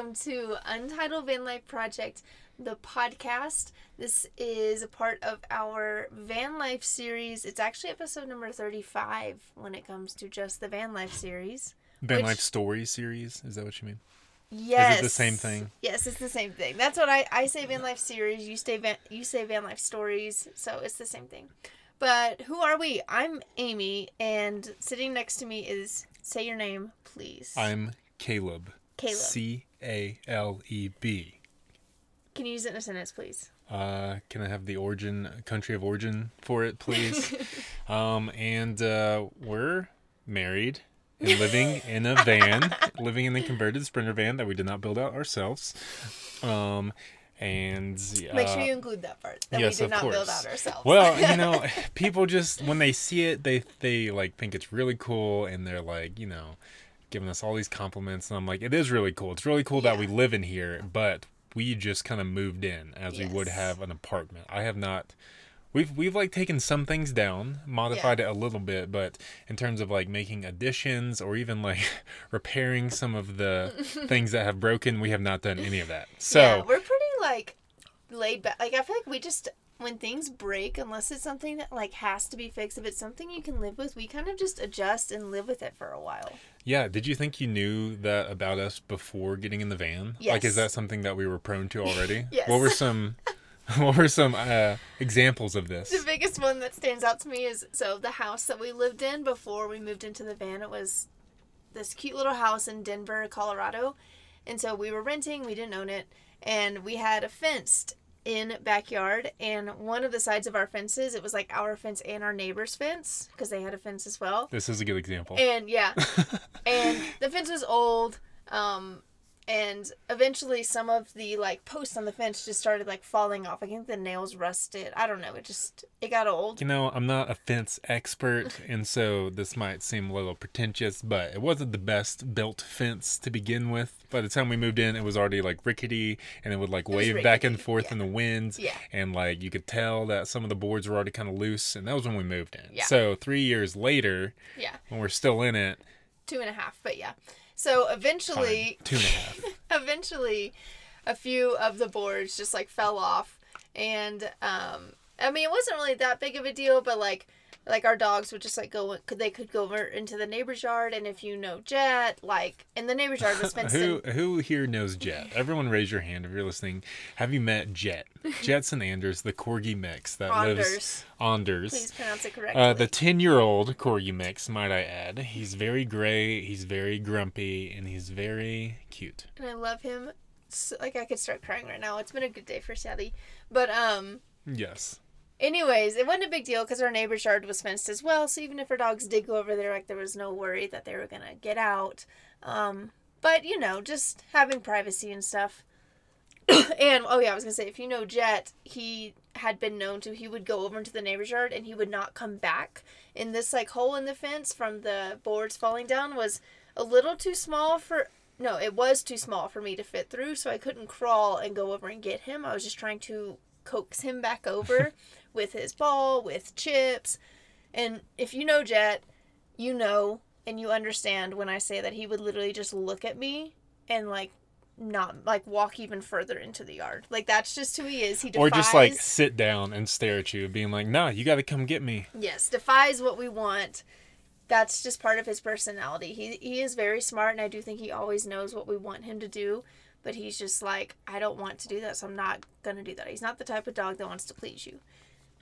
Welcome to Untitled Van Life Project, the podcast. This is a part of our van life series. It's actually episode number 35 when it comes to just the van life series. Van Which- Life story series, is that what you mean? Yes. It's the same thing? Yes, it's the same thing. That's what I, I say van life series, you say van you say van life stories, so it's the same thing. But who are we? I'm Amy and sitting next to me is say your name, please. I'm Caleb. Caleb. C A L E B. Can you use it in a sentence, please? Uh, can I have the origin, country of origin for it, please? um, and uh, we're married and living in a van, living in a converted Sprinter van that we did not build out ourselves. Um, and Make sure uh, you include that part. That yes, we of did not build out ourselves. Well, you know, people just when they see it, they they like think it's really cool, and they're like, you know, giving us all these compliments, and I'm like, it is really cool. It's really cool that we live in here, but we just kind of moved in as we would have an apartment. I have not. We've we've like taken some things down, modified it a little bit, but in terms of like making additions or even like repairing some of the things that have broken, we have not done any of that. So yeah, we're pretty like laid back. Like I feel like we just when things break, unless it's something that like has to be fixed, if it's something you can live with, we kind of just adjust and live with it for a while. Yeah, did you think you knew that about us before getting in the van? Yes. Like is that something that we were prone to already? Yes. What were some what were some uh examples of this? The biggest one that stands out to me is so the house that we lived in before we moved into the van. It was this cute little house in Denver, Colorado, and so we were renting. We didn't own it, and we had a fenced in backyard. And one of the sides of our fences, it was like our fence and our neighbor's fence because they had a fence as well. This is a good example. And yeah, and the fence was old. Um, and eventually some of the like posts on the fence just started like falling off. I think the nails rusted. I don't know. It just it got old. You know, I'm not a fence expert, and so this might seem a little pretentious, but it wasn't the best built fence to begin with. By the time we moved in, it was already like rickety, and it would like was wave back and forth yeah. in the wind. Yeah. And like you could tell that some of the boards were already kind of loose, and that was when we moved in. Yeah. So three years later, Yeah, when we're still in it, two and a half. But yeah, so eventually, fine, two and a half. eventually, a few of the boards just like fell off, and um, I mean it wasn't really that big of a deal, but like. Like our dogs would just like go, could they could go over into the neighbor's yard, and if you know Jet, like, and the neighbor's yard was fenced Who in. who here knows Jet? Everyone raise your hand if you're listening. Have you met Jet? Jet's and Anders, the corgi mix that lives Anders. Please pronounce it correctly. Uh, the 10 year old corgi mix, might I add. He's very gray, he's very grumpy, and he's very cute. and I love him. So, like I could start crying right now. It's been a good day for Sally, but um, Yes. Anyways, it wasn't a big deal because our neighbor's yard was fenced as well. So even if our dogs did go over there, like there was no worry that they were gonna get out. Um, but you know, just having privacy and stuff. and oh yeah, I was gonna say if you know Jet, he had been known to he would go over into the neighbor's yard and he would not come back. And this like hole in the fence from the boards falling down was a little too small for no, it was too small for me to fit through, so I couldn't crawl and go over and get him. I was just trying to coax him back over with his ball, with chips. And if you know Jet, you know and you understand when I say that he would literally just look at me and like not like walk even further into the yard. Like that's just who he is. He defies Or just like sit down and stare at you, being like, nah, you gotta come get me. yes, defies what we want. That's just part of his personality. He he is very smart and I do think he always knows what we want him to do, but he's just like I don't want to do that, so I'm not going to do that. He's not the type of dog that wants to please you.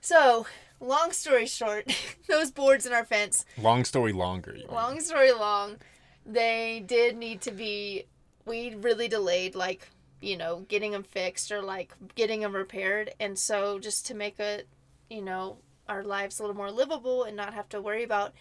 So, long story short, those boards in our fence Long story longer. you mean. long story long, they did need to be. We really delayed, like, you know, getting them fixed or like getting them repaired. And so, just to make it, you know, our lives a little more livable and not have to worry about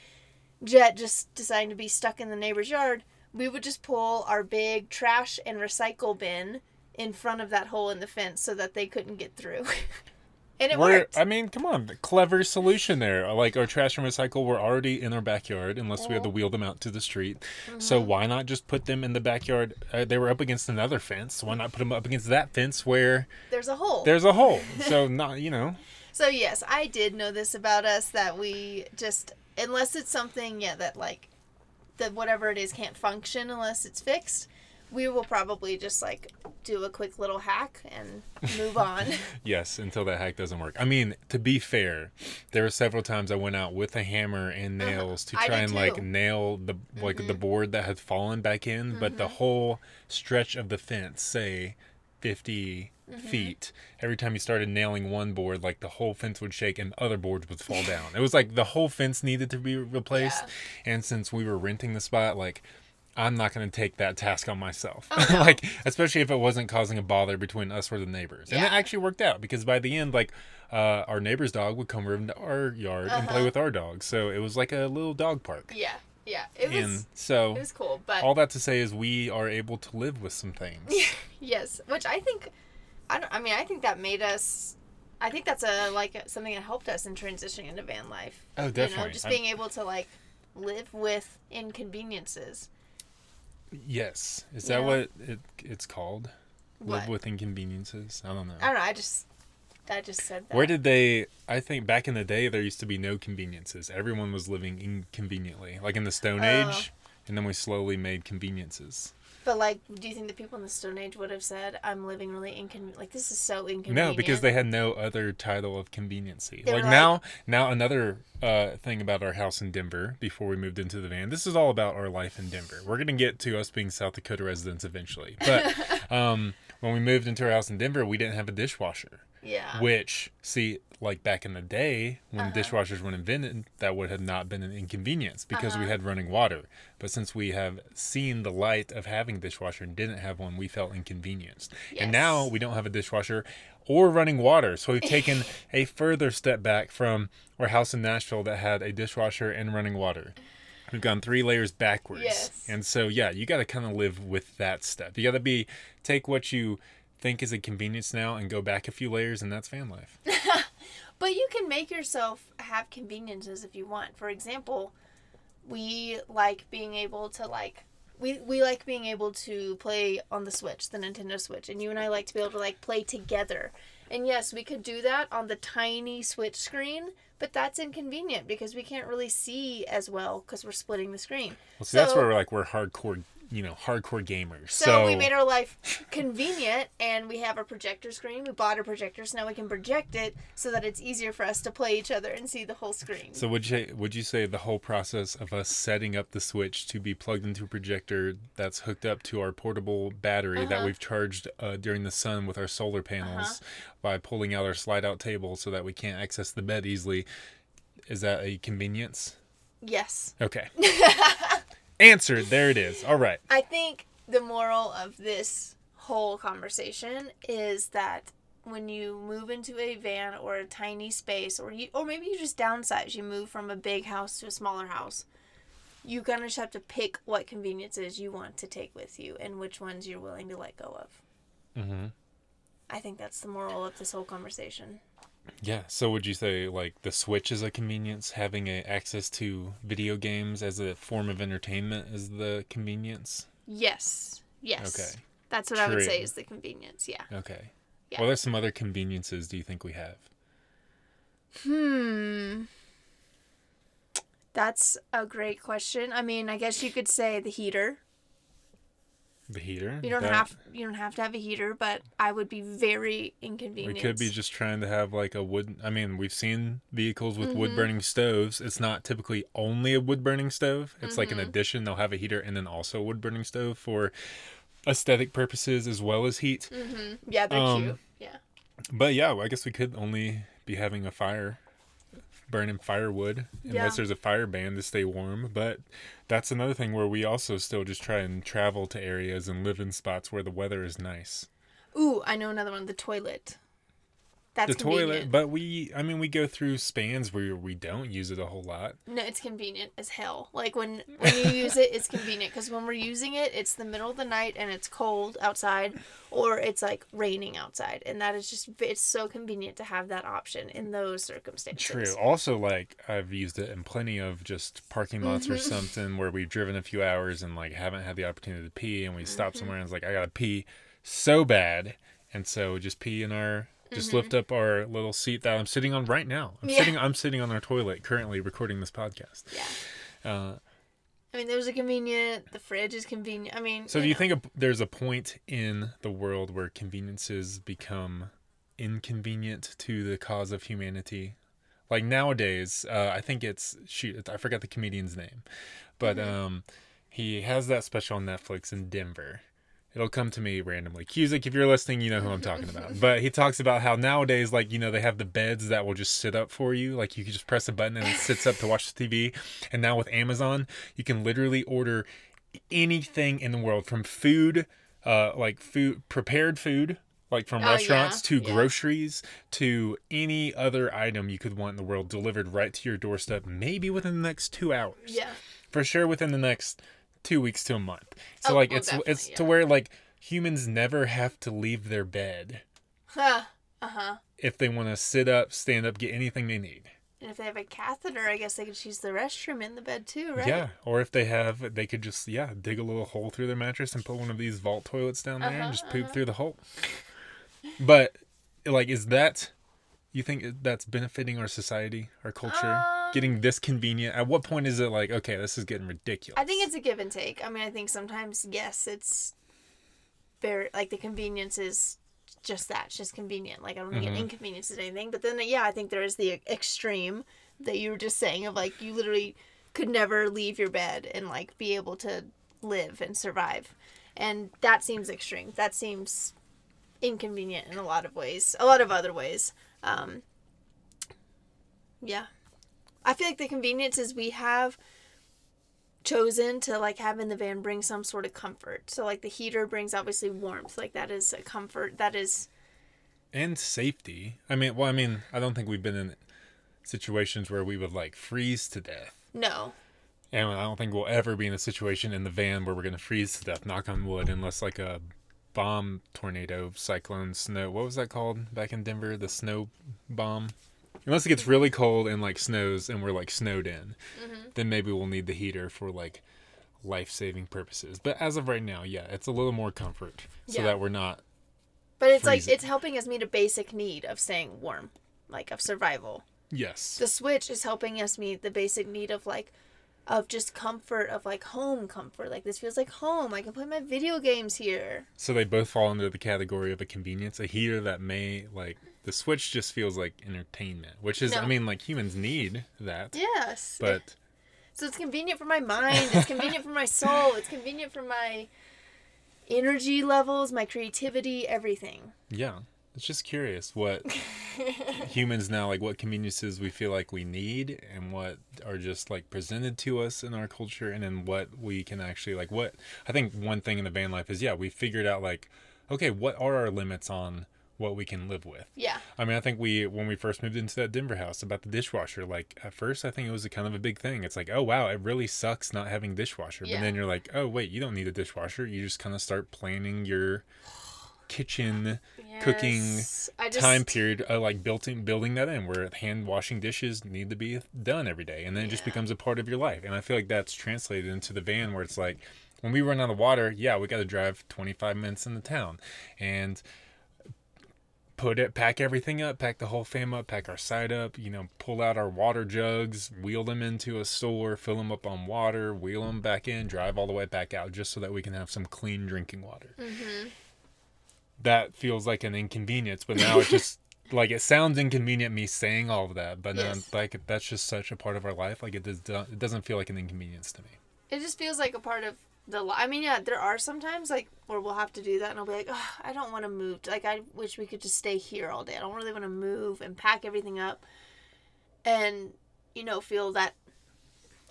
Jet just deciding to be stuck in the neighbor's yard, we would just pull our big trash and recycle bin in front of that hole in the fence so that they couldn't get through. And it we're, worked. I mean, come on, clever solution there. Like our trash and recycle were already in our backyard, unless we had to wheel them out to the street. So Mm-hmm. why not just put them in the backyard? Uh, they were up against another fence. Why not put them up against that fence where There's a hole. there's a hole? So not, you know, So yes, I did know this about us that we just unless it's something yeah that like that whatever it is can't function unless it's fixed, we will probably just like do a quick little hack and move on. yes, until that hack doesn't work. I mean, to be fair, there were several times I went out with a hammer and uh-huh. nails to Uh-huh. I try and like nail the like the mm-hmm. board that had fallen back in, but the mm-hmm. whole stretch of the fence, say 50 mm-hmm. feet, every time you started nailing one board, like the whole fence would shake and other boards would fall down. It was like the whole fence needed to be replaced. And since we were renting the spot, like I'm not going to take that task on myself. Oh, no. like, especially if it wasn't causing a bother between us or the neighbors. And it actually worked out because by the end, like, uh, our neighbor's dog would come over into our yard and play Uh-huh. with our dog. So it was like a little dog park. yeah, yeah, it was And so it was cool, but all that to say is we are able to live with some things. yes, which I think I don't. I mean, I think that made us. I think that's a like something that helped us in transitioning into van life. Oh, definitely. You know, just I'm- being able to like live with inconveniences. Yes. Is that what it, it's called? What? Live with inconveniences? I don't know. I don't know. I just, I just said that. Where did they? I think back in the day, there used to be no conveniences. Everyone was living inconveniently, like in the Stone Oh. Age, and then we slowly made conveniences. But like, do you think the people in the Stone Age would have said, "I'm living really inconvenient"? Like this is so inconvenient. No, because they had no other title of conveniency. Like like- now, now another uh, thing about our house in Denver before we moved into the van. This is all about our life in Denver. We're gonna get to us being South Dakota residents eventually, but um, when we moved into our house in Denver, we didn't have a dishwasher. Yeah. Which, see, like back in the day when Uh-huh. dishwashers weren't invented, that would have not been an inconvenience because we Uh-huh. had running water. But since we have seen the light of having a dishwasher and didn't have one, we felt inconvenienced. And now we don't have a dishwasher or running water. So we've taken a further step back from our house in Nashville that had a dishwasher and running water. We've gone three layers backwards. Yes. And so, yeah, you got to kind of live with that step. You got to be, take what you think is a convenience now and go back a few layers, and that's van life. But you can make yourself have conveniences if you want. For example, we like being able to like we, we like being able to play on the Switch, the Nintendo Switch, and you and I like to be able to like play together. And yes, we could do that on the tiny Switch screen, but that's inconvenient because we can't really see as well because we're splitting the screen. Well, see, that's where we're like, we're hardcore, you know, hardcore gamers. So, So, we made our life convenient and we have a projector screen. We bought a projector so now we can project it so that it's easier for us to play each other and see the whole screen. so would you would you say the whole process of us setting up the switch to be plugged into a projector that's hooked up to our portable battery that Uh-huh. we've charged uh, during the sun with our solar panels by pulling out our slide out table so that we can't access the bed easily, is that a convenience? yes. Okay. Answered. There it is. All right. I think the moral of this whole conversation is that when you move into a van or a tiny space or you or maybe you just downsize, you move from a big house to a smaller house. You kind of just have to pick what conveniences you want to take with you and which ones you're willing to let go of. Mm-hmm. I think that's the moral of this whole conversation. Yeah. So would you say like the Switch is a convenience? Having a access to video games as a form of entertainment is the convenience? Yes. Yes. Okay. That's what I would say is the convenience. Yeah. Okay. Yeah. What are some other conveniences do you think we have? Hmm. That's a great question. I mean, I guess you could say the heater. The heater. You don't That- have you don't have to have a heater, but I would be very inconvenient. We could be just trying to have like a wood. I mean, we've seen vehicles with Mm-hmm. wood burning stoves. It's not typically only a wood burning stove. It's like Mm-hmm. an addition. They'll have a heater and then also a wood burning stove for aesthetic purposes as well as heat. Mm-hmm. Yeah, they're Um, cute. Yeah. But yeah, I guess we could only be having a fire, burning firewood, Yeah. unless there's a fire ban to stay warm. But that's another thing where we also still just try and travel to areas and live in spots where the weather is nice. Ooh, I know another one. The toilet. That's the toilet, but we I mean we go through spans where we don't use it a whole lot. No, it's convenient as hell. Like when when you use it, it's convenient because when we're using it, it's the middle of the night and it's cold outside, or it's like raining outside, and that is just it's so convenient to have that option in those circumstances. True. Also, like I've used it in plenty of just parking lots or Mm-hmm. something where we've driven a few hours and like haven't had the opportunity to pee, and we stop Mm-hmm. somewhere and it's like I gotta pee so bad, and so just pee in our just lift up our little seat that I'm sitting on right now. I'm Mm-hmm. Yeah. sitting. I'm sitting on our toilet currently recording this podcast. Yeah. Uh, I mean, those are convenient. The fridge is convenient. I mean, so do you know. think a, there's a point in the world where conveniences become inconvenient to the cause of humanity? Like nowadays, uh, I think it's shoot, I forgot the comedian's name, but Mm-hmm. um, he has that special on Netflix in Denver. It'll come to me randomly. Cusick, if you're listening, you know who I'm talking about. But he talks about how nowadays, like, you know, they have the beds that will just sit up for you. Like, you can just press a button and it sits up to watch the TV. And now with Amazon, you can literally order anything in the world from food, uh, like food, prepared food, like from Oh, restaurants yeah, to yeah. groceries to any other item you could want in the world delivered right to your doorstep, maybe within the next two hours Yeah. for sure within the next two weeks to a month. So Oh, like well, it's it's to where like humans never have to leave their bed Huh. Uh huh. if they want to sit up, stand up, get anything they need. And if they have a catheter, I guess they could use the restroom in the bed too, right? Yeah, or if they have, they could just yeah dig a little hole through their mattress and put one of these vault toilets down there Uh-huh, and just poop through the hole. But like, is that you think that's benefiting our society, our culture, Um, getting this convenient? At what point is it like okay, this is getting ridiculous? I think it's a give and take. I mean, I think sometimes, yes, it's very like the convenience is just that, it's just convenient. Like I don't Mm-hmm. it inconveniences anything. But then, yeah, I think there is the extreme that you were just saying of like you literally could never leave your bed and like be able to live and survive, and that seems extreme. That seems inconvenient in a lot of ways, a lot of other ways. Um, yeah, I feel like the conveniences we have chosen to like have in the van bring some sort of comfort. So like the heater brings obviously warmth. Like that is a comfort. That is and safety. I mean, well, I mean, I don't think we've been in situations where we would like freeze to death. no. And I don't think we'll ever be in a situation in the van where we're going to freeze to death, knock on wood, unless like a bomb tornado, cyclone, snow. What was that called back in Denver? The snow bomb? Unless it gets mm-hmm. really cold and like snows and we're like snowed in, mm-hmm. then maybe we'll need the heater for like life saving purposes. But as of right now, yeah, it's a little more comfort so Yeah. that we're not. But it's like it's helping us meet a basic need of staying warm, like of survival. Yes. The switch is helping us meet the basic need of like of just comfort of like home comfort. Like this feels like home. I can play my video games here. So they both fall under the category of a convenience. A heater that may like the switch just feels like entertainment, which is I mean like humans need that. Yes. But So it's convenient for my mind. It's convenient for my soul. It's convenient for my energy levels, my creativity, everything. yeah, it's just curious what humans now like what conveniences we feel like we need and what are just like presented to us in our culture and then what we can actually like what I think one thing in the van life is yeah, we figured out like okay, what are our limits on what we can live with? Yeah. I mean, I think we when we first moved into that Denver house about the dishwasher, like at first I think it was a kind of a big thing. It's like, oh wow, it really sucks not having dishwasher. Yeah. But then you're like, oh wait, you don't need a dishwasher. You just kind of start planning your kitchen cooking Yes. I just, time period, uh, like building building that in where hand washing dishes need to be done every day, and then it just becomes a part of your life. And I feel like that's translated into the van where it's like. When we run out of water, yeah, we got to drive 25 minutes into town, and put it pack everything up pack the whole fam up pack our side up you know pull out our water jugs wheel them into a store fill them up on water wheel them back in drive all the way back out just so that we can have some clean drinking water Mm-hmm. that feels like an inconvenience but now it just like it sounds inconvenient me saying all of that but Yes. like that's just such a part of our life like it does it doesn't feel like an inconvenience to me It just feels like a part of the. I mean, yeah, there are sometimes like where we'll have to do that, and I'll be like, oh, I don't want to move. Like, I wish we could just stay here all day. I don't really want to move and pack everything up, and you know, feel that.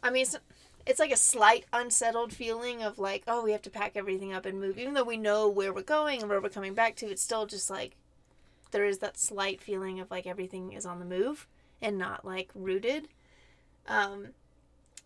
I mean, it's, it's like a slight unsettled feeling of like, oh, we have to pack everything up and move, even though we know where we're going and where we're coming back to. It's still just like. there is that slight feeling of like everything is on the move and not like rooted. Um,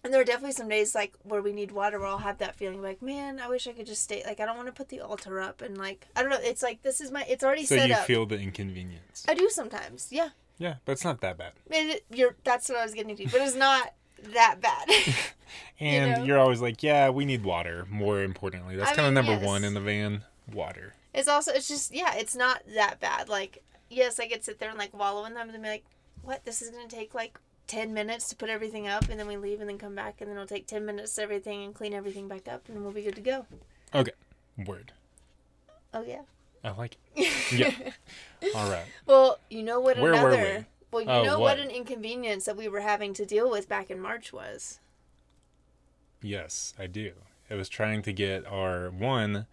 and there are definitely some days like where we need water where I'll have that feeling like, man, I wish I could just stay. Like I don't want to put the altar up and like I don't know. It's like this is my. It's already So set you up. feel the inconvenience. I do sometimes. Yeah. Yeah, but it's not that bad. It, you're. That's what I was getting to. But it's not that bad. And you are always like, yeah, we need water. More importantly, that's kind of number one in the van. Water. it's also. It's just. Yeah. It's not that bad. Like yes, I could sit there and like wallow in them and be like, what? This is gonna take like. 10 minutes to put everything up and then we leave and then come back and then it'll take 10 minutes to everything and clean everything back up and then we'll be good to go. Okay. Word. Oh yeah. I like it. Yeah. All right. Well, you know what Where another Well, you Oh, know what? what? an inconvenience that we were having to deal with back in March was. Yes, I do. It was trying to get our one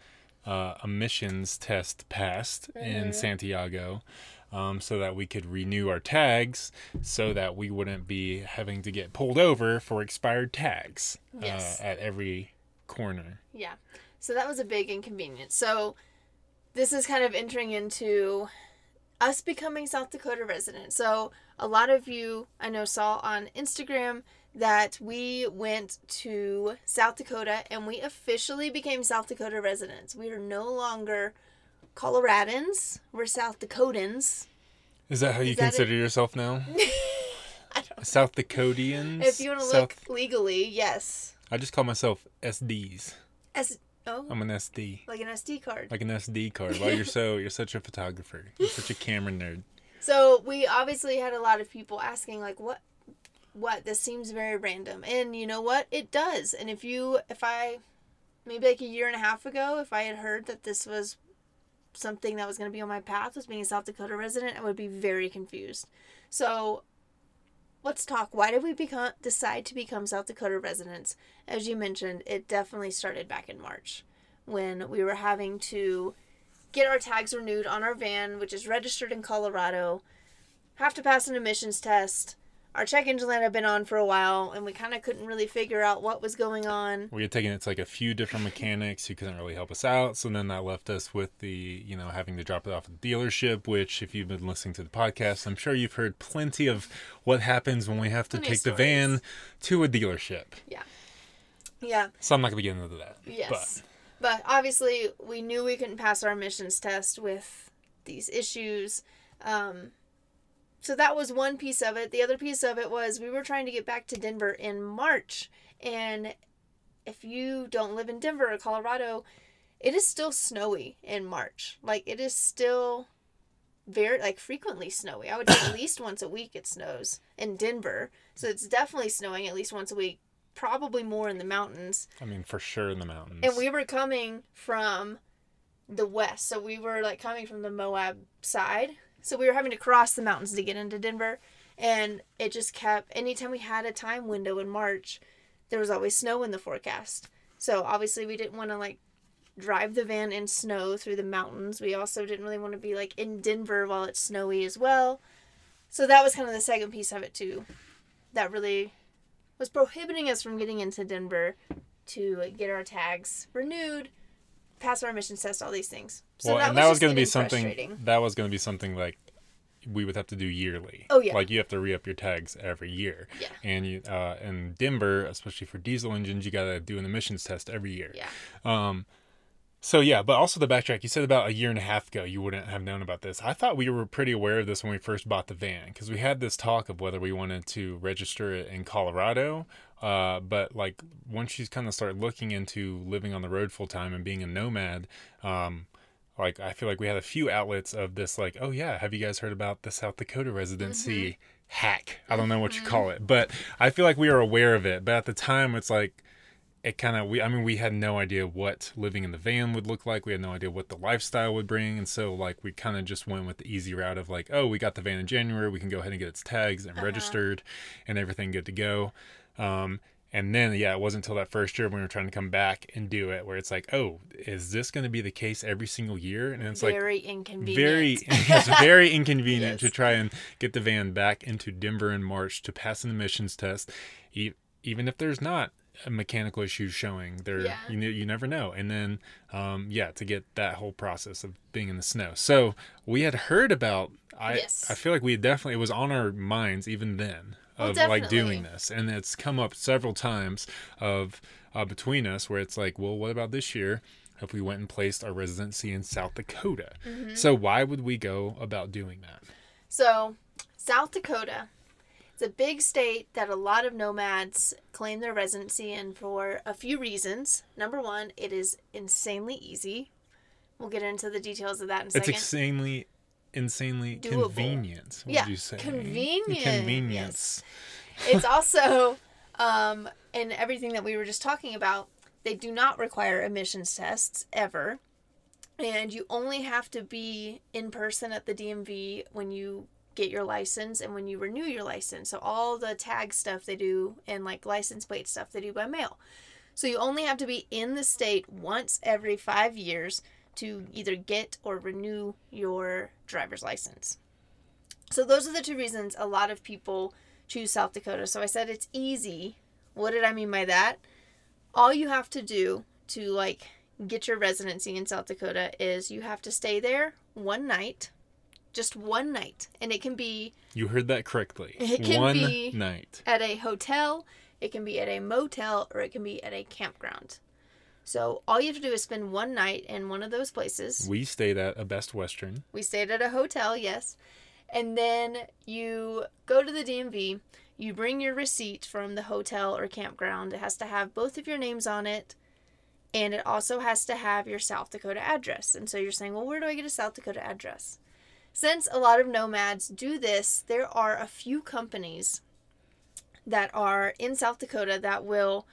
uh, emissions test passed in Mhm. Santiago um, so that we could renew our tags so that we wouldn't be having to get pulled over for expired tags Yes. uh, at every corner. Yeah. So that was a big inconvenience. So this is kind of entering into us becoming South Dakota residents. So a lot of you I know saw on Instagram that we went to South Dakota and we officially became South Dakota residents. We are no longer Coloradans. We're South Dakotans. Is that how you Is that it? consider yourself now? I don't South Dakotians? If you want to South- look legally, yes. I just call myself SDs. As oh, I'm an SD. like an SD card. Like an SD card. Well, you're so you're such a photographer. You're such a camera nerd. So we obviously had a lot of people asking like what what this seems very random. And you know what? It does. And if you if I maybe like a year and a half ago, if I had heard that this was something that was going to be on my path was being a South Dakota resident, I would be very confused. So let's talk. Why did we become decide to become South Dakota residents? As you mentioned, it definitely started back in March when we were having to get our tags renewed on our van, which is registered in Colorado, have to pass an emissions test. Our check engine light had been on for a while, and we kind of couldn't really figure out what was going on. We had taken it to like a few different mechanics who couldn't really help us out. So then that left us with the, you know, having to drop it off at the dealership, which if you've been listening to the podcast, I'm sure you've heard plenty of what happens when we have to Plenty take the van to a dealership. Yeah, Yeah. So I'm not going to get into that. yes. But obviously, we knew we couldn't pass our emissions test with these issues. Um, so that was one piece of it. The other piece of it was we were trying to get back to Denver in March. And if you don't live in Denver or Colorado, it is still snowy in March. Like it is still very like frequently snowy. I would say at least once a week it snows in Denver. So it's definitely snowing at least once a week, probably more in the mountains. I mean, for sure in the mountains. And we were coming from the west. So we were like coming from the Moab side. So we were having to cross the mountains to get into Denver. And it just kept, anytime we had a time window in March, there was always snow in the forecast. So obviously we didn't want to like drive the van in snow through the mountains. We also didn't really want to be like in Denver while it's snowy as well. So that was kind of the second piece of it too. That really was prohibiting us from getting into Denver to get our tags renewed, pass our emissions test, all these things. So well, and that was going to be something. That was going to be something like we would have to do yearly. Oh, yeah. Like you have to re up your tags every year. Yeah. And you, uh, in Denver, especially for diesel engines, you got to do an emissions test every year. Yeah. Um, so yeah, but also the backtrack. You said about a year and a half ago you wouldn't have known about this. I thought we were pretty aware of this when we first bought the van because we had this talk of whether we wanted to register it in Colorado. Uh, but like once you kind of start looking into living on the road full time and being a nomad, um, like I feel like we had a few outlets of this. Like, oh yeah, have you guys heard about the South Dakota residency hack? I don't know what you call it, but I feel like we are aware of it. But at the time, it's like it kind of we i mean we had no idea what living in the van would look like. We had no idea what the lifestyle would bring. And so like we kind of just went with the easy route of like oh we got the van in january. We can go ahead and get its tags and registered and everything good to go. Um and then yeah it wasn't until that first year when we were trying to come back and do it where it's like oh is this going to be the case every single year? And it's like very inconvenient. very it's very inconvenient to try and get the van back into Denver in March to pass an emissions test, e- even if there's not mechanical issues showing. There, Yeah. you you never know. And then, um, yeah, to get that whole process of being in the snow. So we had heard about. I Yes. I feel like we definitely it was on our minds even then Well, of like doing this, and it's come up several times of uh, between us where it's like, well, what about this year? If we went and placed our residency in South Dakota, Mm-hmm. so why would we go about doing that? So, South Dakota. It's a big state that a lot of nomads claim their residency in for a few reasons. Number one, it is insanely easy. We'll get into the details of that in a It's second. insanely, insanely Doable. convenient. Would Yeah, you say convenient, Convenience. it's also, um, in everything that we were just talking about, they do not require emissions tests ever. And you only have to be in person at the DMV when you get your license and when you renew your license. So all the tag stuff they do and like license plate stuff they do by mail. So you only have to be in the state once every five years to either get or renew your driver's license. So those are the two reasons a lot of people choose South Dakota. So I said it's easy. What did I mean by that? All you have to do to like get your residency in South Dakota is you have to stay there one night. Just one night. And it can be You heard that correctly. It can One be- night. at a hotel, it can be at a motel, or it can be at a campground. So all you have to do is spend one night in one of those places. We stayed at a Best Western. We stayed at a hotel, yes. And then you go to the DMV, you bring your receipt from the hotel or campground. It has to have both of your names on it, and it also has to have your South Dakota address. And so you're saying, well, where do I get a South Dakota address? Since a lot of nomads do this, there are a few companies that are in South Dakota that will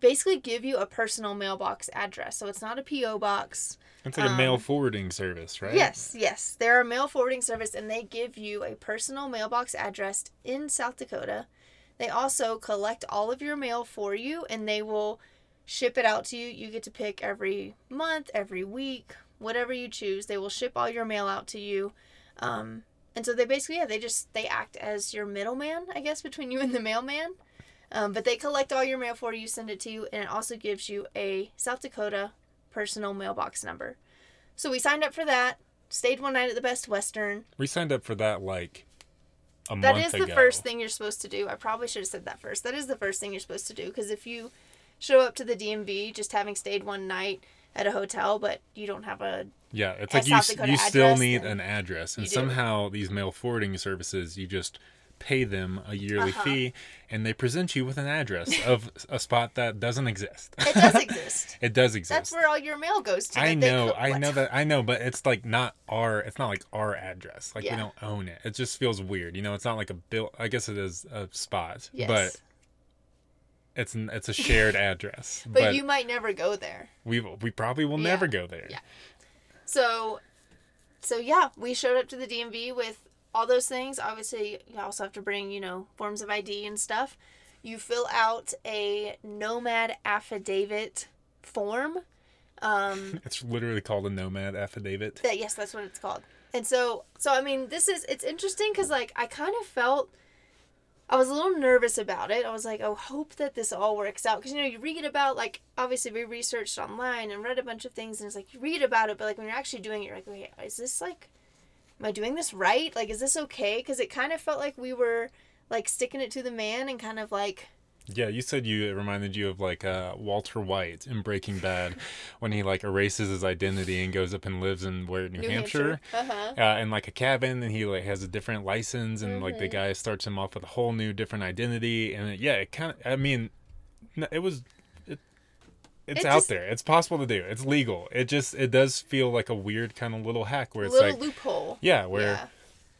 basically give you a personal mailbox address. So it's not a P.O. box. It's like a mail Um, forwarding service, right? Yes, yes. They're a mail forwarding service and they give you a personal mailbox address in South Dakota. They also collect all of your mail for you and they will ship it out to you. You get to pick every month, every week, whatever you choose. They will ship all your mail out to you. Um, and so they basically, yeah, they just, they act as your middleman, I guess, between you and the mailman. Um, but they collect all your mail for you, send it to you, and it also gives you a South Dakota personal mailbox number. So we signed up for that. Stayed one night at the Best Western. We signed up for that like a That month is ago. the first thing you're supposed to do. I probably should have said that first. That is the first thing you're supposed to do because if you show up to the DMV just having stayed one night at a hotel, but you don't have a Yeah, it's like you South Dakota you still need an address, and somehow these mail forwarding services, you just pay them a yearly Uh-huh. fee, and they present you with an address of a spot that doesn't exist. it does exist. it does exist. That's where all your mail goes to. I know, I what? know that, I know, but it's like not our, it's not like our address. Like Yeah. we don't own it. It just feels weird, you know. It's not like a bill. I guess it is a spot, Yes. but it's n- it's a shared address. but, you might never go there. we we probably will Yeah. never go there. Yeah. So, so yeah, we showed up to the DMV with all those things. Obviously, you also have to bring, you know, forms of ID and stuff. You fill out a nomad affidavit form. Um, It's literally called a nomad affidavit. that yes, that's what it's called. And so, so I mean, this is it's interesting because like I kind of felt. I was a little nervous about it. I was like, I hope that this all works out. Because, you know, you read about, like, obviously we researched online and read a bunch of things, and it's like, you read about it, but, like, when you're actually doing it, you're like, wait, is this, like, am I doing this right? Like, is this okay? Because it kind of felt like we were, like, sticking it to the man and kind of, like, Yeah, you said you it reminded you of like uh, Walter White in Breaking Bad when he like erases his identity and goes up and lives in where New, New Hampshire. Hampshire. Uh-huh. Uh, in like a cabin and he like has a different license and like Mm-hmm. the guy starts him off with a whole new different identity and it, yeah it kind of i mean it was it, it's It out just- there it's possible to do it's legal it just it does feel like a weird kind of little hack where it's little like loophole. yeah where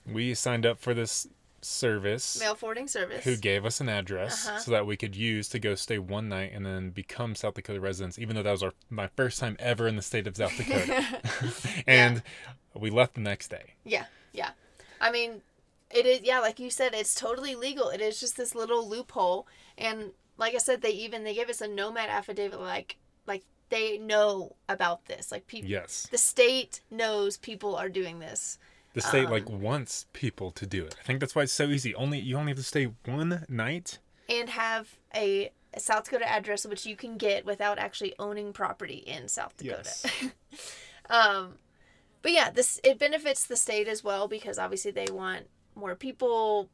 Yeah. we signed up for this service Mail forwarding service. who gave us an address Uh-huh. so that we could use to go stay one night and then become South Dakota residents, even though that was our my first time ever in the state of South Dakota. and we left the next day. Yeah, yeah. I mean, it is. Yeah, like you said, it's totally legal. It is just this little loophole, and like I said, they even they gave us a nomad affidavit. Like, like they know about this. Like people, Yes. the state knows people are doing this. The state Um, like wants people to do it. I think that's why it's so easy. Only you only have to stay one night. and have a South Dakota address, which you can get without actually owning property in South Dakota. Yes. um, but yeah, this it benefits the state as well because obviously they want more people,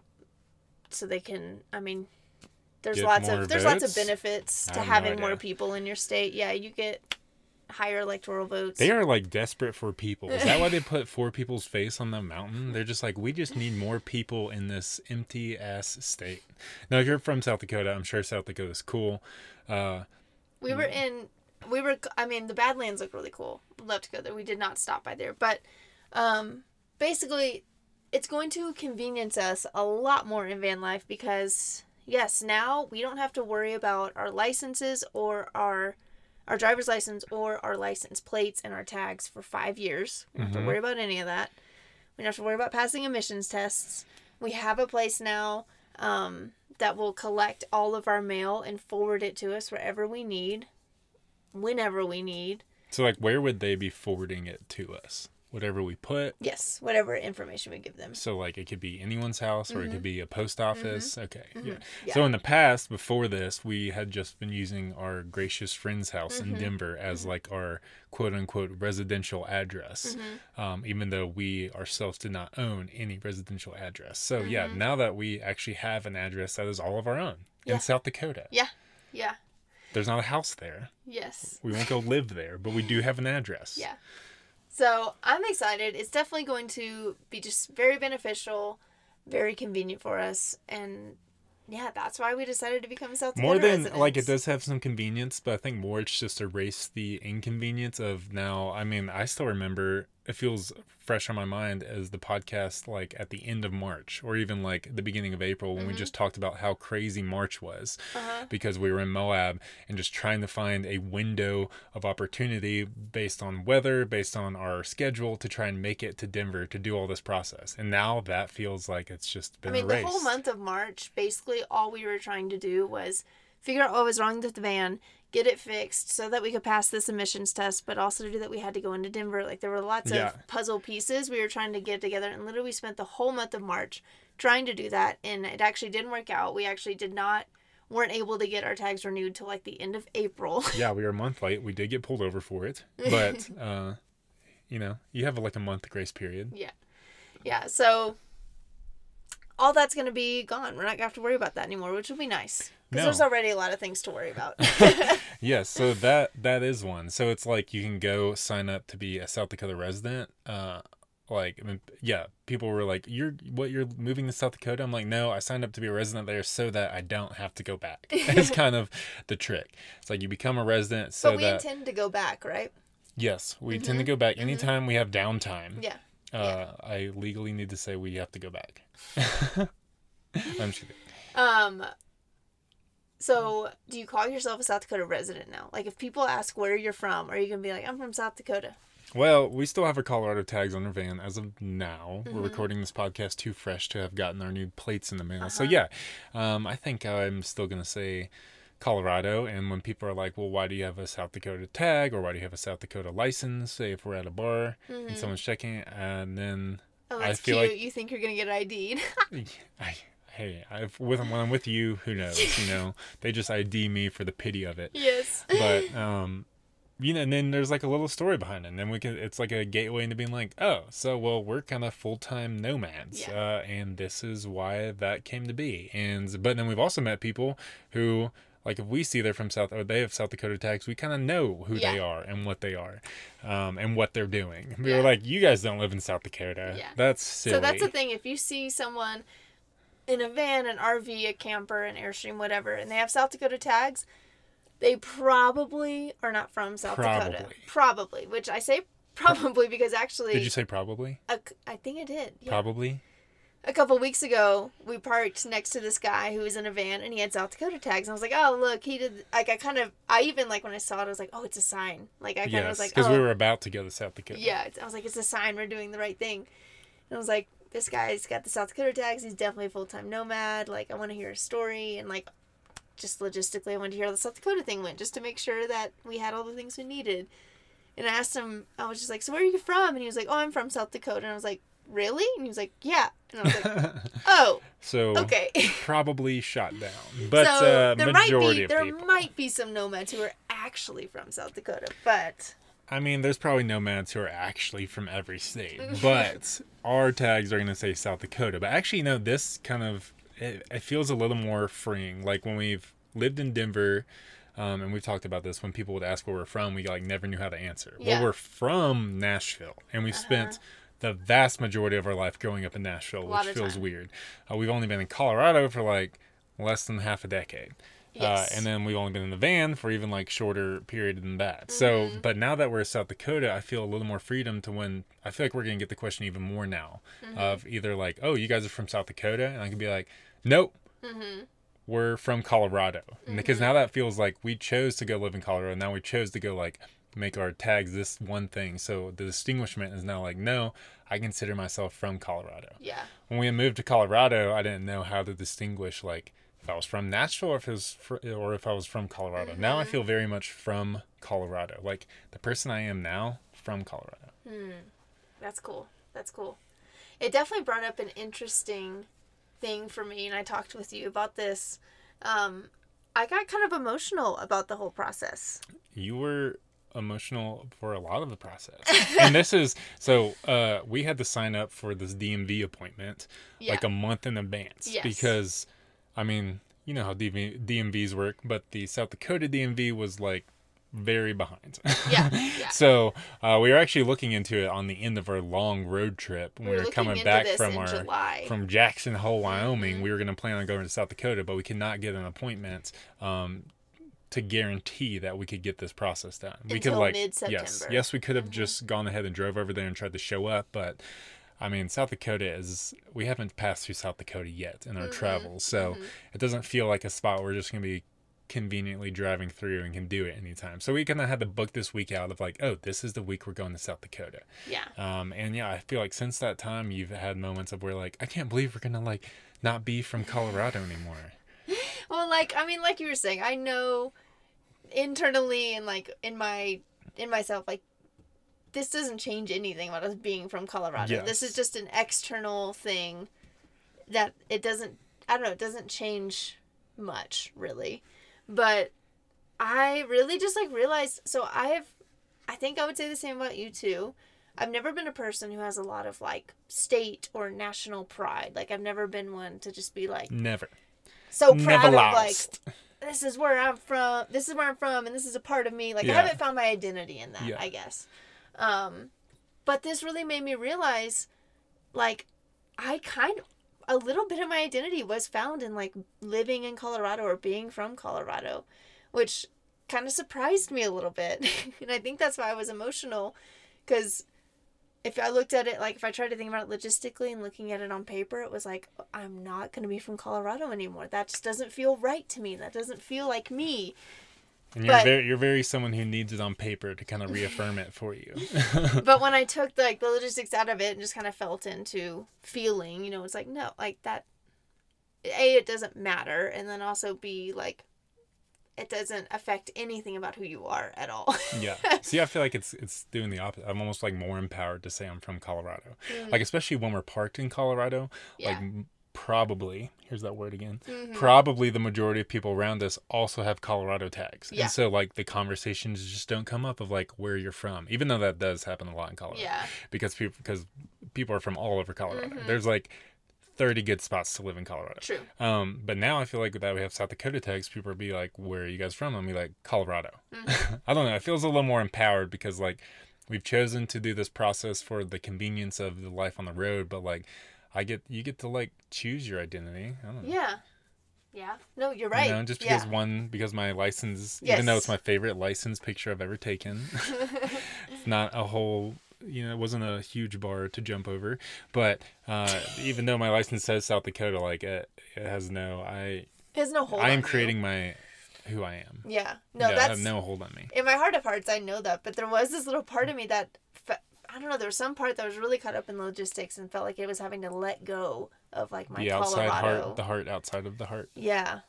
so they can. I mean, there's Get lots of there's lots of benefits to have no having more people in your state. Yeah, you get higher electoral votes. They are like desperate for people. Is that why they put four people's face on the mountain? They're just like, we just need more people in this empty ass state. Now, if you're from South Dakota, I'm sure South Dakota's cool. Uh, We were in, we were, I mean, the Badlands look really cool. Love to go there. We did not stop by there. But um, basically, it's going to convenience us a lot more in van life because, yes, now we don't have to worry about our licenses or our. Our driver's license or our license plates and our tags for five years. We don't have to Mhm. worry about any of that. We don't have to worry about passing emissions tests. We have a place now um, that will collect all of our mail and forward it to us wherever we need, whenever we need. so, like, where would they be forwarding it to us? Whatever we put. Yes, whatever information we give them. So, like, it could be anyone's house or it could be a post office. Okay. Yeah. Mm-hmm. Yeah. So, in the past, before this, we had just been using our gracious friend's house Mm-hmm. in Denver as like our quote unquote residential address, Mm-hmm. um, even though we ourselves did not own any residential address. So, yeah, Mm-hmm. now that we actually have an address that is all of our own Yeah. in South Dakota, Yeah, yeah, there's not a house there. yes. We won't go live there, but we do have an address. Yeah. So I'm excited. It's definitely going to be just very beneficial, very convenient for us. And yeah, that's why we decided to become South Dakota more than residents. like it does have some convenience but i think more it's just erase the inconvenience of now i mean i still remember it feels fresh on my mind as the podcast like at the end of march or even like the beginning of april when we just talked about how crazy march was Uh-huh. because we were in moab and just trying to find a window of opportunity based on weather based on our schedule to try and make it to denver to do all this process. And now that feels like it's just I been mean, erased the whole month of March, basically all we were trying to do was figure out what was wrong with the van, get it fixed so that we could pass this emissions test, but also to do that we had to go into Denver. Like there were lots Yeah. of puzzle pieces we were trying to get together, and literally we spent the whole month of March trying to do that, and it actually didn't work out. We actually did not weren't able to get our tags renewed till like the end of April. yeah, we were a month late. We did get pulled over for it, but uh, you know, you have like a month grace period. yeah, yeah. So all that's gonna be gone. We're not gonna have to worry about that anymore, which will be nice. Because No. there's already a lot of things to worry about. Yes, so that that is one. So it's like you can go sign up to be a South Dakota resident. Uh, like I mean, yeah, people were like, "You're what? You're moving to South Dakota?" I'm like, "No, I signed up to be a resident there so that I don't have to go back." it's kind of the trick. It's like you become a resident so but we that intend to go back, right? yes, we tend to go back anytime we have downtime. Mm-hmm. Yeah. Uh, I legally need to say we have to go back. I'm just kidding. Um. So, do you call yourself a South Dakota resident now? Like, if people ask where you're from, are you gonna be like, "I'm from South Dakota"? Well, we still have our Colorado tags on our van as of now. Mm-hmm. We're recording this podcast too fresh to have gotten our new plates in the mail. Uh-huh. So yeah, um, I think I'm still gonna say Colorado. And when people are like, "Well, why do you have a South Dakota tag or why do you have a South Dakota license?" Say if we're at a bar and someone's checking, and then Oh, I that's feel cute. like- You think you're gonna get ID'd? I, hey, I've, with when I'm with you, who knows? You know, they just ID me for the pity of it. yes. but um you know and then there's like a little story behind it and then we can it's like a gateway into being like oh so well we're kind of full-time nomads Yeah. uh and this is why that came to be and but then we've also met people who like if we see they're from south or they have south dakota tags we kind of know who they are and what they are um and what they're doing we Yeah. were like you guys don't live in south dakota Yeah. that's silly So that's the thing. If you see someone in a van, an RV, a camper, an Airstream, whatever, and they have South Dakota tags, they probably are not from South Dakota. Probably. Probably. Which I say probably because actually, did you say probably a, I think I did. Yeah. probably a couple weeks ago, we parked next to this guy who was in a van and he had South Dakota tags. And I was like, oh, look, he did. Like, I kind of, I even, like, when I saw it, I was like, oh, it's a sign. Like, I kind of was like, because oh, we were about to go to south dakota yeah. It's, I was like, it's a sign. We're doing the right thing. And I was like, this guy's got the South Dakota tags. He's definitely a full time nomad. Like, I want to hear his story. And, like, just logistically, I wanted to hear how the South Dakota thing went just to make sure that we had all the things we needed. And I asked him, I was just like, so where are you from? And he was like, oh, I'm from South Dakota. And I was like, really? And he was like, yeah. And I was like, oh, so okay. probably shot down, but so uh, there might be there people. might be some nomads who are actually from South Dakota, but I mean, there's probably nomads who are actually from every state, but our tags are going to say South Dakota. But actually, no, this kind of it, it feels a little more freeing. Like when we've lived in Denver, um, and we've talked about this. When people would ask where we're from, we like never knew how to answer. Yeah. Well, we're from Nashville, and we've spent the vast majority of our life growing up in Nashville, which feels time. weird. Uh, we've only been in Colorado for like less than half a decade. Yes. Uh, and then we've only been in the van for even like shorter period than that. So, Mm-hmm. but now that we're in South Dakota, I feel a little more freedom to when I feel like we're gonna get the question even more now Mm-hmm. of either like, oh, you guys are from South Dakota, and I can be like, nope, Mm-hmm. we're from Colorado, And because now that feels like we chose to go live in Colorado. Now we chose to go like make our tags this one thing. So the distinguishment is now like, no, I consider myself from Colorado yeah. when we moved to Colorado, I didn't know how to distinguish like if I was from Nashville or if it was fr- or if I was from Colorado. Now I feel very much from Colorado, like the person I am now from Colorado. Hmm. That's cool. That's cool. It definitely brought up an interesting thing for me, and I talked with you about this. Um, I got kind of emotional about the whole process. You were emotional for a lot of the process, and this is so uh, we had to sign up for this DMV appointment Yeah. like a month in advance Yes. because, I mean, you know how DV- DMVs work, but the South Dakota DMV was like very behind. Yeah, yeah. So uh, we were actually looking into it on the end of our long road trip when We we, were looking coming back from our July. Mm-hmm. from Jackson Hole, Wyoming. We were going to plan on going to South Dakota, but we could not get an appointment um, to guarantee that we could get this process done. we could like mid-September. yes, yes, we could Mm-hmm. have just gone ahead and drove over there and tried to show up, but. I mean, South Dakota is, we haven't passed through South Dakota yet in our Mm-hmm. travels. So it doesn't feel like a spot we're just going to be conveniently driving through and can do it anytime. So we kind of had to book this week out of like, oh, this is the week we're going to South Dakota. yeah. Um, and yeah, I feel like since that time, you've had moments of where like, I can't believe we're going to like not be from Colorado anymore. Well, like I mean, like you were saying, I know internally and like in my in myself, like this doesn't change anything about us being from Colorado. This is just an external thing that it doesn't. I don't know. It doesn't change much really, but I really just like realized. So I have, I think I would say the same about you too. I've never been a person who has a lot of like state or national pride. Like I've never been one to just be like Never. So proud of like this is where I'm from. This is where I'm from, and this is a part of me. Like Yeah. I haven't found my identity in that. Yeah. I guess. Um, but this really made me realize, like, I kind of a little bit of my identity was found in like living in Colorado or being from Colorado, which kind of surprised me a little bit, and I think that's why I was emotional, because. If I looked at it like if I tried to think about it logistically and looking at it on paper, it was like I'm not going to be from Colorado anymore. That just doesn't feel right to me. That doesn't feel like me. And you're But- very, you're very someone who needs it on paper to kind of reaffirm it for you. but when I took like the logistics out of it and just kind of felt into feeling, you know, it's like no, like that. A, it doesn't matter, and then also B, like, it doesn't affect anything about who you are at all. yeah. See, I feel like it's it's doing the opposite. I'm almost like more empowered to say I'm from Colorado. Like especially when we're parked in Colorado, like Mm. Yeah. m- probably here's that word again. Mhm. Probably the majority of people around us also have Colorado tags. Yeah. And so like the conversations just don't come up of like where you're from, even though that does happen a lot in Colorado. yeah, Because people because people are from all over Colorado. Mhm. There's like 30 good spots to live in Colorado. true. Um, but now I feel like that we have South Dakota tags, people will be like, "Where are you guys from?" I'll be like, "Colorado." I don't know. It feels a little more empowered because like we've chosen to do this process for the convenience of the life on the road, but like I get you get to like choose your identity. I don't know. Yeah, yeah. No, you're right. You know, just because yeah. one because my license, even though it's my favorite license picture I've ever taken, it's not a whole. You know, it wasn't a huge bar to jump over, but uh, even though my license says South Dakota, like it, it has no. I There's no hold. I am you. creating my who I am. Yeah. No, yeah, I that's have no hold on me. in my heart of hearts, I know that, but there was this little part of me that fe- I don't know. There was some part that was really caught up in logistics and felt like it was having to let go of like my the outside Colorado. heart, the heart outside of the heart, yeah,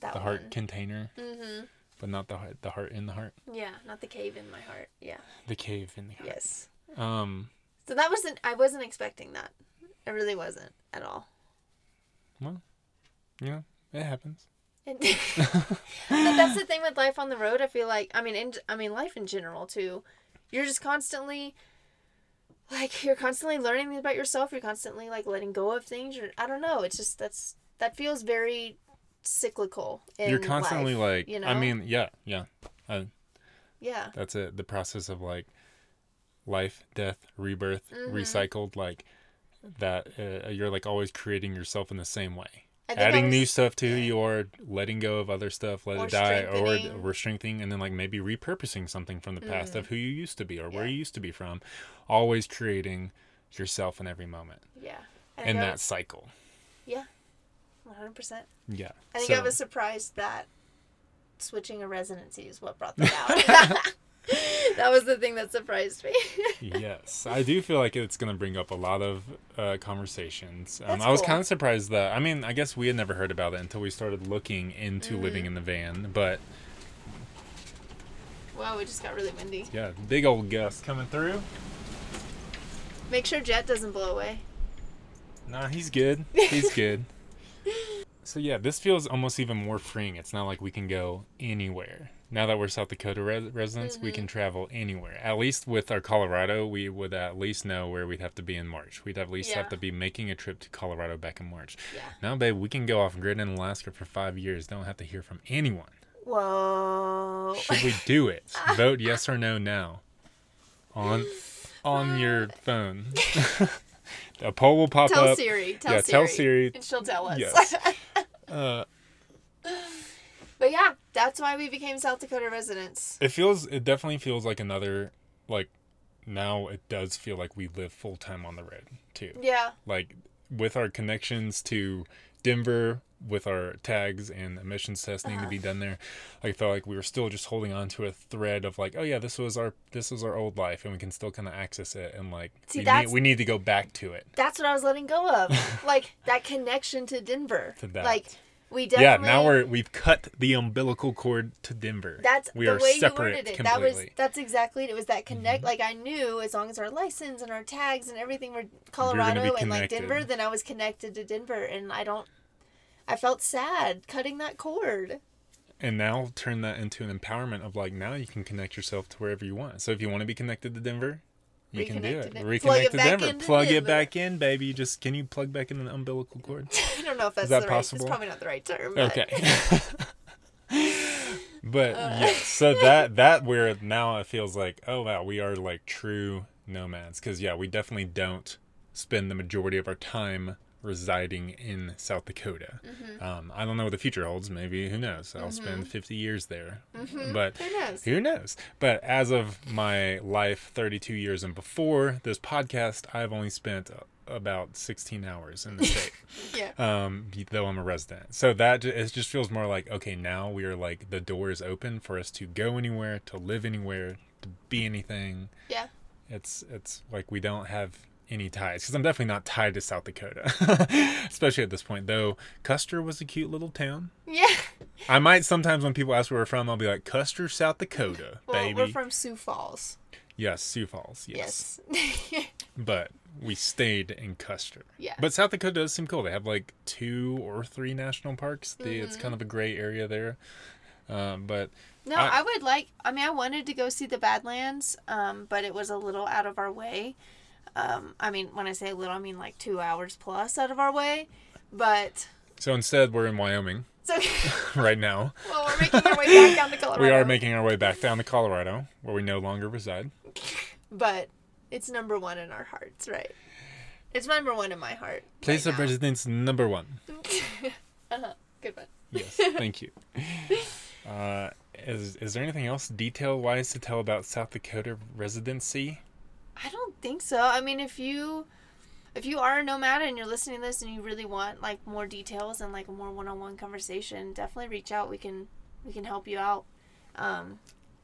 that the one. heart container, Mm-hmm. but not the heart, the heart in the heart, Yeah, not the cave in my heart. Yeah. the cave in the heart. Yes. Um, So that wasn't. I wasn't expecting that. It really wasn't at all. Well, you know, it happens. But that's the thing with life on the road. I feel like I mean, in, I mean, life in general too. You're just constantly, like, you're constantly learning about yourself. You're constantly like letting go of things. You're, I don't know. It's just that's that feels very cyclical. In You're constantly life, like, you know. I mean, yeah, yeah. yeah, That's it. The process of like life, death, rebirth, Mhm. recycled, like that. Uh, you're like always creating yourself in the same way. I think I Adding new stuff to who yeah. you are, letting go of other stuff, let it die, or we're strengthening, and then like maybe repurposing something from the past Mhm. of who you used to be or where you used to be from. Always creating yourself in every moment Yeah. I in that was- cycle. 100%. Yeah. I think so, I was surprised that switching a residency is what brought that out. that was the thing that surprised me. yes, I do feel like it's going to bring up a lot of uh, conversations. Um, I was cool. kind of surprised that, I mean, I guess we had never heard about it until we started looking into Mm-hmm. living in the van. But wow, it just got really windy. yeah, big old gust coming through. Make sure Jet doesn't blow away. Nah, he's good. He's good. So yeah, this feels almost even more freeing. It's not like we can go anywhere. Now that we're South Dakota res- residents, we Mm-hmm. can travel anywhere. At least with our Colorado, we would at least know where we'd have to be in March. We'd at least have to be making a trip to Colorado back in March. Yeah. Now, babe, we can go off grid in Alaska for five years. Don't have to hear from anyone. Whoa. Should we do it? Vote yes or no now. On on your phone. a poll will pop Tell up. Siri. Tell yeah, Siri. tell Siri. And she'll tell us. Yes. Uh, but yeah, that's why we became South Dakota residents. it feels. It definitely feels like another. Like now, it does feel like we live full time on the road too. Yeah. Like with our connections to Denver, with our tags and emissions testing Uh-huh. to be done there, I felt like we were still just holding on to a thread of like, oh yeah, this was our this was our old life, and we can still kind of access it, and like See, we, need, we need to go back to it. That's what I was letting go of. like that connection to Denver. To that. Like we Yeah, now we're we've cut the umbilical cord to Denver. That's we the are way you separate worded it. completely. Mm-hmm. That was that's exactly it. It was that connect. Like I knew as long as our license and our tags and everything were Colorado and like. Denver, then I was connected to Denver, and I don't. I felt sad cutting that cord. and now turn that into an empowerment of like now you can connect yourself to wherever you want. So if you want to be connected to Denver, you can do Reconnect it. Reconnect it to Denver. Plug it back in, baby. You Just can you plug back in an umbilical cord? I don't know if that's that the possible? right. It's probably not the right term. But Okay. but Uh. yeah, so that that where now it feels like oh wow we are like true nomads because yeah we definitely don't spend the majority of our time residing in South Dakota. Mm-hmm. Um, I don't know what the future holds. Maybe who knows? I'll spend fifty years there, but Who knows? who knows? But as of my life, 32 years and before this podcast, I've only spent about 16 hours in the state, Yeah. um, though I'm a resident. So that it just feels more like okay, now we are like the door is open for us to go anywhere, to live anywhere, to be anything. Yeah. It's it's like we don't have any ties because I'm definitely not tied to South Dakota, especially at this point. Though Custer was a cute little town. Yeah. I might sometimes when people ask where we're from, I'll be like Custer, South Dakota, Well, baby. we're from Sioux Falls. Yes, Sioux Falls. Yes. Yes. But we stayed in Custer. yeah. But South Dakota does seem cool. They have like two or three national parks. The, It's Mm-hmm. kind of a gray area there. Um, but No, I- I, would like. I mean, I wanted to go see the Badlands, um, but it was a little out of our way. Um, I mean, when I say a little, I mean like two hours plus out of our way. But so instead, we're in Wyoming so, right now. well, we're making our way back down to Colorado. We are making our way back down to Colorado, where we no longer reside. but it's number one in our hearts, right? It's number one in my heart. Place right of residence number one. uh-huh. Good one. Yes, thank you. Uh, is is there anything else detail wise to tell about South Dakota residency? I don't think so. I mean, if you if you are a nomad and you're listening to this and you really want like more details and like a more one-on-one conversation, definitely reach out. We can we can help you out. Um,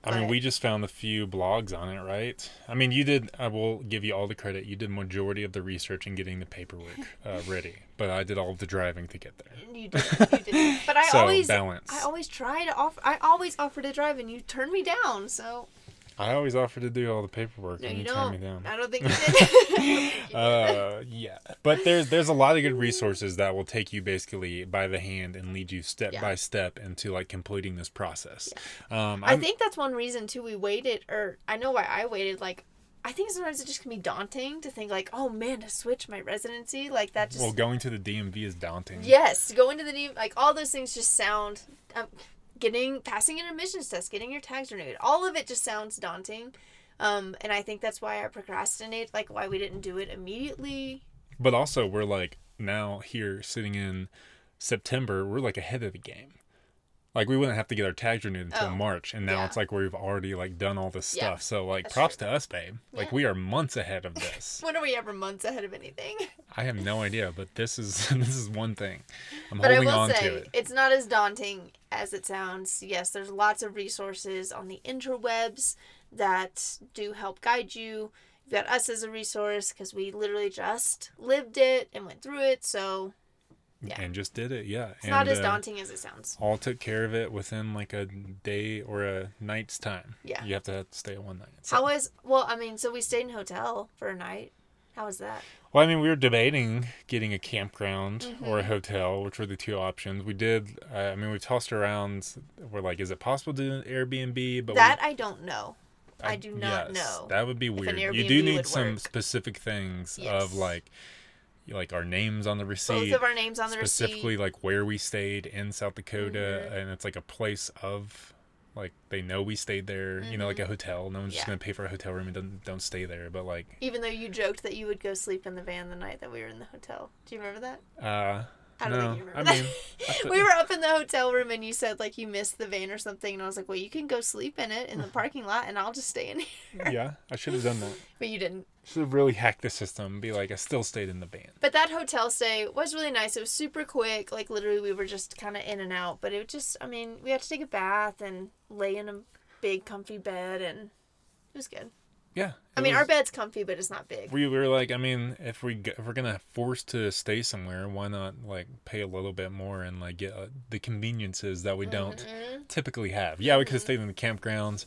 I mean, we just found a few blogs on it, right? I mean, you did. I will give you all the credit. You did majority of the research and getting the paperwork uh, ready, but I did all of the driving to get there. you did, you did. But I So, always balance. I always try to offer. I always offer to drive, and you turn me down. So I always offer to do all the paperwork No, when you you me down. I don't think you did. Uh, yeah, but there's there's a lot of good resources that will take you basically by the hand and lead you step Yeah. by step into like completing this process. Um, I think that's one reason too we waited, or I know why I waited. Like, I think sometimes it just can be daunting to think like, oh man, to switch my residency, like that just well, going to the DMV is daunting. yes, going to the D like all those things just sound. Um, getting passing an emissions test, getting your tags renewed, all of it just sounds daunting. Um, and I think that's why I procrastinate, like why we didn't do it immediately. But also, we're like now here sitting in September, we're like ahead of the game. Like we wouldn't have to get our tags renewed until Oh, March, and now yeah. it's like we've already like done all this Yeah, stuff. So like, that's props to us, babe. Like Yeah. we are months ahead of this. When are we ever months ahead of anything? I have no idea, but this is this is one thing. I'm But I holding will on say, to it. it's not as daunting as it sounds. Yes, there's lots of resources on the interwebs that do help guide you. You've got us as a resource because we literally just lived it and went through it. So yeah. And just did it, yeah. it's not as uh, daunting as it sounds. all took care of it within like a day or a night's time. Yeah. You have to stay one night. So- How was, well, I mean, so we stayed in a hotel for a night. How was that? Well, I mean, we were debating getting a campground or a Mm-hmm. hotel, which were the two options. We did. Uh, I mean, we tossed around. We're like, is it possible to do an Airbnb? But that I don't know. we, I do not yes, know That would be weird. You do need some work. specific things Yes. of like, like our names on the receipt. Both of our names on the specifically receipt. like where we stayed in South Dakota, Mhm. and it's like a place of like they know we stayed there. You know, like a hotel. No one's just Mm-hmm. Gonna pay for a hotel room and don't don't stay there. But like, Even though you joked that you would go sleep in the van the night that we were in the hotel. Do you remember that? uh, I don't no, think you I remember mean, that. I we were up in the hotel room and you said like you missed the van or something and I was like, well, you can go sleep in it in the parking lot and I'll just stay in here. yeah, I should have done that. But you didn't. Should have really hacked the system. and Be like, I still stayed in the band But that hotel stay was really nice. It was super quick. Like literally, we were just kind of in and out. But it just, I mean, we had to take a bath and lay in a big, comfy bed, and it was good. Yeah. I mean, was- our bed's comfy, but it's not big. we were like, I mean, if we if we're gonna force to stay somewhere, why not like pay a little bit more and like get uh, the conveniences that we don't Mhm. typically have. Yeah, we could have stayed in the campgrounds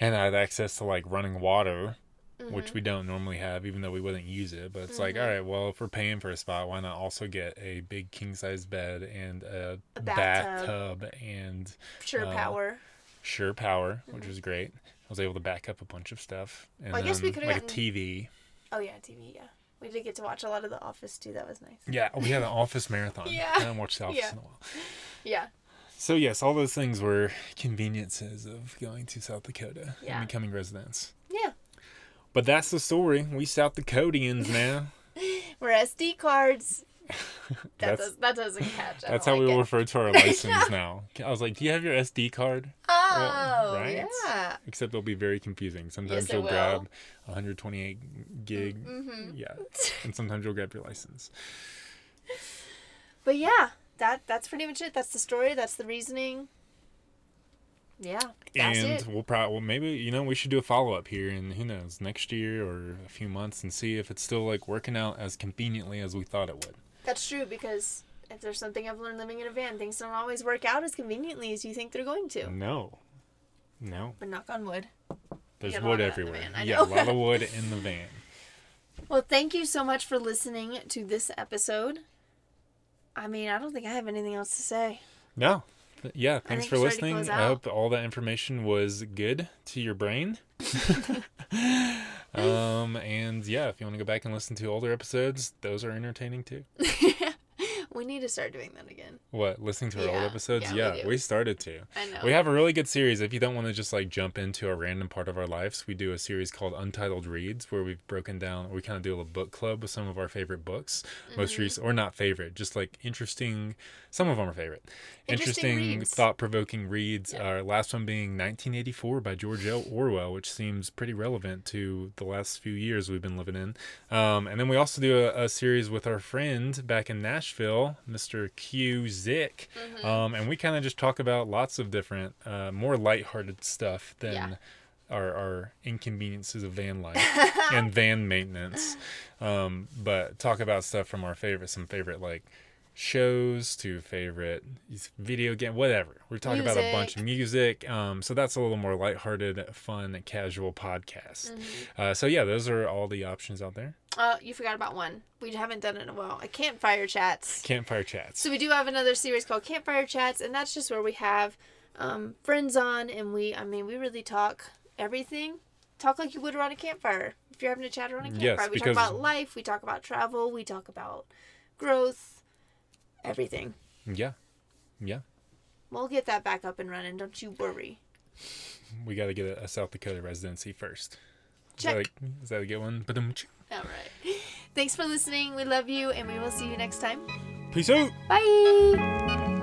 and had access to like running water, Mm-hmm. which we don't normally have, even though we wouldn't use it. But it's like, all right, well, if we're paying for a spot, why not also get a big king size bed and a, A bathtub. bathtub. and Shore uh, power. shore power, which was great. I was able to back up a bunch of stuff and Mm-hmm. Well, I guess we could've like a TV. Oh yeah, TV. Yeah, we did get to watch a lot of The Office too. That was nice. Yeah, we had an Office marathon. Yeah. I haven't watched The Office Yeah. in a while. Yeah. So yes, all those things were conveniences of going to South Dakota Yeah. and becoming residents. But that's the story. We South Dakotans now. We're SD cards. That that's does that doesn't catch. I that's how like we it. refer to our license now. I was like, "Do you have your SD card?" Oh, right? yeah. Except it'll be very confusing. Sometimes Yes, you'll will. grab 128 gig, Mm-hmm. yeah, and sometimes you'll grab your license. But yeah, that that's pretty much it. That's the story. That's the reasoning. Yeah, and it. we'll probably well, maybe you know we should do a follow up here and who knows next year or a few months and see if it's still like working out as conveniently as we thought it would. That's true because if there's something I've learned living in a van, things don't always work out as conveniently as you think they're going to. No, no, But knock on wood. there's wood lot of that in the everywhere. van, Yeah, a lot of wood in the van. Well, thank you so much for listening to this episode. I mean, I don't think I have anything else to say. No. Th- Yeah, thanks for it's ready to listening. I hope all that information was good to your brain. um, and yeah, if you want to go back and listen to older episodes, those are entertaining too. we need to start doing that again. What, listening to our old episodes? yeah, we Yeah, do. we started to. I know. We have a really good series. If you don't want to just like jump into a random part of our lives, we do a series called Untitled Reads where we've broken down, we kind of do a little book club with some of our favorite books. Most Mm-hmm. recent, or not favorite, just like interesting, some of them are favorite. Interesting Interesting, reads. thought provoking reads. Yeah. Our last one being 1984 by George L. Orwell, which seems pretty relevant to the last few years we've been living in. Um, and then we also do a, a series with our friend back in Nashville, Mr. Q Zick. Mm-hmm. Um, and we kind of just talk about lots of different, uh, more lighthearted stuff than Yeah. our, our inconveniences of van life and van maintenance. Um, but talk about stuff from our favorite, some favorite like shows to favorite video game, whatever. We're talking about a bunch of music. Um, so that's a little more lighthearted, fun, casual podcast. Mm-hmm. Uh, so yeah, those are all the options out there. Uh, you forgot about one. We haven't done it in a while. A campfire chats. Campfire chats. So we do have another series called Campfire Chats, and that's just where we have um, friends on, and we, I mean, we really talk everything. Talk like you would around a campfire. If you're having a chat around a campfire, Yes, we talk about life, we talk about travel, we talk about growth, everything. Yeah, yeah. We'll get that back up and running. Don't you worry. We got to get a, a South Dakota residency first. Is Check. that a, is that a good one? Ba-dum-tch. All right. Thanks for listening. We love you, and we will see you next time. Peace out. Bye.